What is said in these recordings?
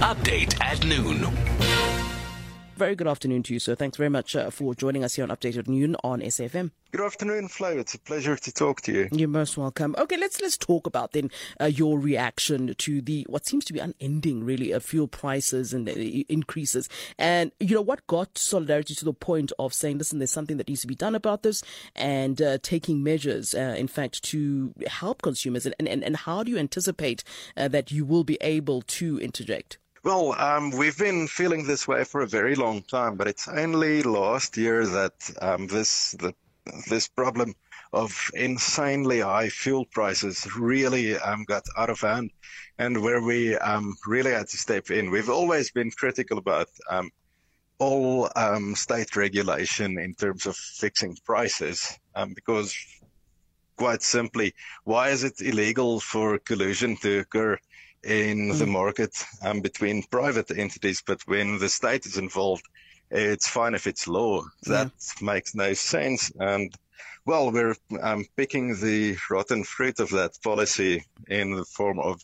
Update at noon. Very good afternoon to you, sir. Thanks very much uh, for joining us here on Update at Noon on SFM. Good afternoon, Flo. It's a pleasure to talk to you. You're most welcome. Okay, let's let's talk about then uh, your reaction to the what seems to be unending, really, uh, fuel prices and uh, increases, and you know what got Solidarity to the point of saying, listen, there's something that needs to be done about this, and uh, taking measures, uh, in fact, to help consumers, and and, and how do you anticipate uh, that you will be able to interject? Well, um, we've been feeling this way for a very long time, but it's only last year that um, this the, this problem of insanely high fuel prices really um, got out of hand, and where we um, really had to step in. We've always been critical about um, all um, state regulation in terms of fixing prices, because quite simply, why is it illegal for collusion to occur? In mm. the market um, between private entities, but when the state is involved, it's fine if it's law. That yeah. makes no sense. And well, we're um, picking the rotten fruit of that policy in the form of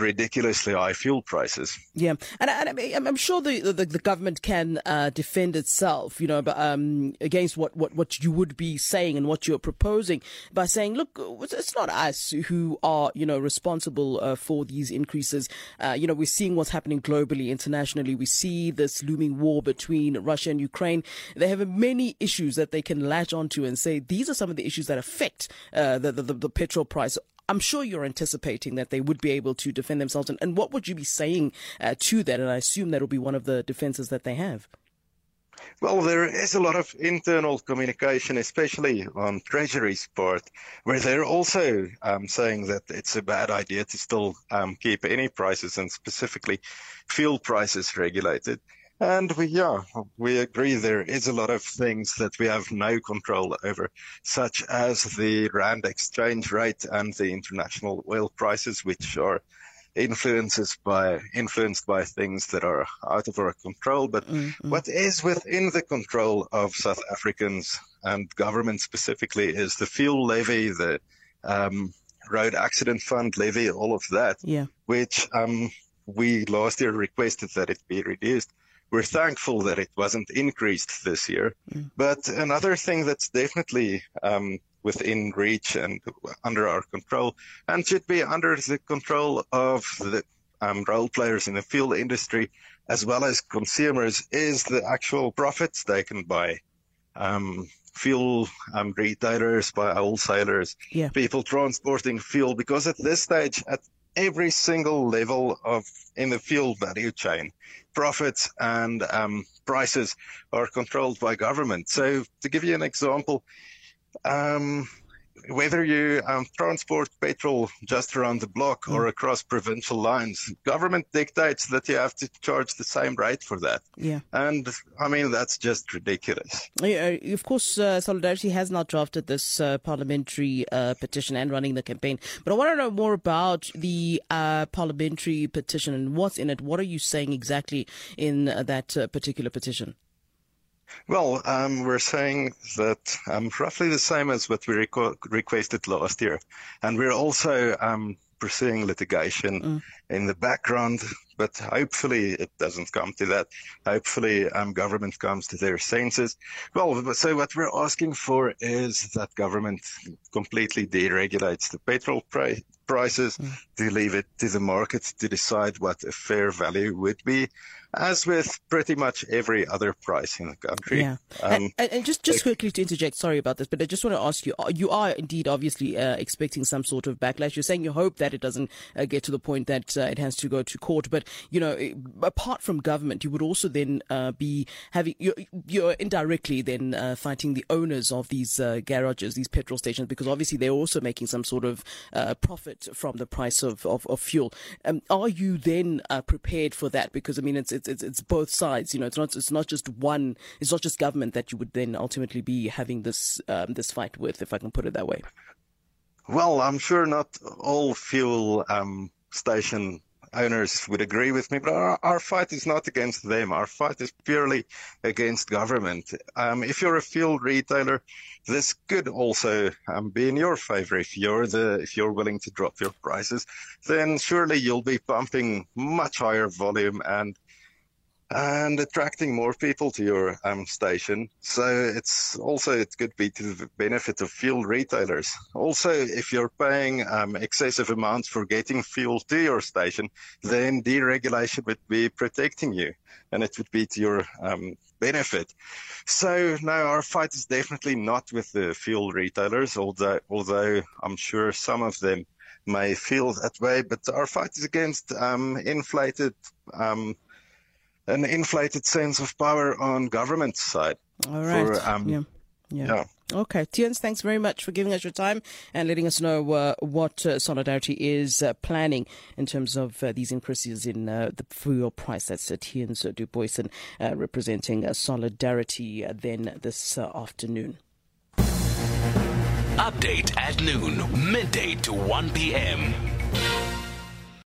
ridiculously high fuel prices. Yeah, and, and I'm sure the, the, the government can uh, defend itself, you know, but, um, against what, what, what you would be saying and what you're proposing by saying, look, it's not us who are, you know, responsible uh, for these increases. Uh, you know, we're seeing what's happening globally, internationally. We see this looming war between Russia and Ukraine. They have many issues that they can latch onto and say these are some of the issues that affect uh, the, the, the petrol price I'm sure you're anticipating that they would be able to defend themselves. And, and what would you be saying uh, to that? And I assume that will be one of the defenses that they have. Well, there is a lot of internal communication, especially on Treasury's part, where they're also um, saying that it's a bad idea to still um, keep any prices and specifically fuel prices regulated. And we, yeah, we agree there is a lot of things that we have no control over, such as the Rand exchange rate and the international oil prices, which are influences by influenced by things that are out of our control. But mm-hmm. what is within the control of South Africans and government specifically is the fuel levy, the um, road accident fund levy, all of that, yeah. which um, we last year requested that it be reduced. We're thankful that it wasn't increased this year. Mm. But another thing that's definitely um, within reach and under our control and should be under the control of the um, role players in the fuel industry as well as consumers is the actual profits taken by um, fuel um, retailers, by wholesalers, yeah. people transporting fuel. Because at this stage, at every single level of in the fuel value chain. Profits and um, prices are controlled by government. So, to give you an example, um, whether you um, transport petrol just around the block mm. or across provincial lines, government dictates that you have to charge the same rate for that. Yeah. And I mean, that's just ridiculous. Yeah, uh, of course, uh, Solidarity has not drafted this uh, parliamentary uh, petition and running the campaign. But I want to know more about the uh, parliamentary petition and what's in it. What are you saying exactly in uh, that particular petition? Well, um, we're saying that um, roughly the same as what we requ- requested last year. And we're also um, pursuing litigation mm. in the background, but hopefully it doesn't come to that. Hopefully um, government comes to their senses. Well, so what we're asking for is that government completely deregulates the petrol price prices, mm. to leave it to the market to decide what a fair value would be, as with pretty much every other price in the country. Yeah. Um, and, and, just, just quickly to interject, sorry about this, but I just want to ask you, you are indeed obviously uh, expecting some sort of backlash. You're saying you hope that it doesn't uh, get to the point that uh, it has to go to court. But, you know, apart from government, you would also then uh, be having, you're, you're indirectly then uh, fighting the owners of these uh, garages, these petrol stations, because obviously they're also making some sort of profit from the price of, of, of fuel. Um, are you then uh, prepared for that? Because I mean, it's, it's, it's both sides. You know, it's not it's not just one. It's not just government that you would then ultimately be having this um, this fight with, if I can put it that way. Well, I'm sure not all fuel um, station owners would agree with me, but our, our, fight is not against them. Our fight is purely against government. Um, if you're a fuel retailer, this could also um, be in your favor. If you're the if you're willing to drop your prices, then surely you'll be pumping much higher volume and and attracting more people to your um, station. So it's also it could be to the benefit of fuel retailers. Also, if you're paying um, excessive amounts for getting fuel to your station, then deregulation would be protecting you, and it would be to your um, benefit. So no, our fight is definitely not with the fuel retailers, although although I'm sure some of them may feel that way. But our fight is against um, inflated um, an inflated sense of power on government side. All right. For, um, yeah. yeah. yeah. Okay, Tians, thanks very much for giving us your time and letting us know uh, what uh, Solidarity is uh, planning in terms of uh, these increases in uh, the fuel price. That's uh, Tians Du Boyson representing Solidarity then this afternoon. Update at noon, midday to 1 p.m.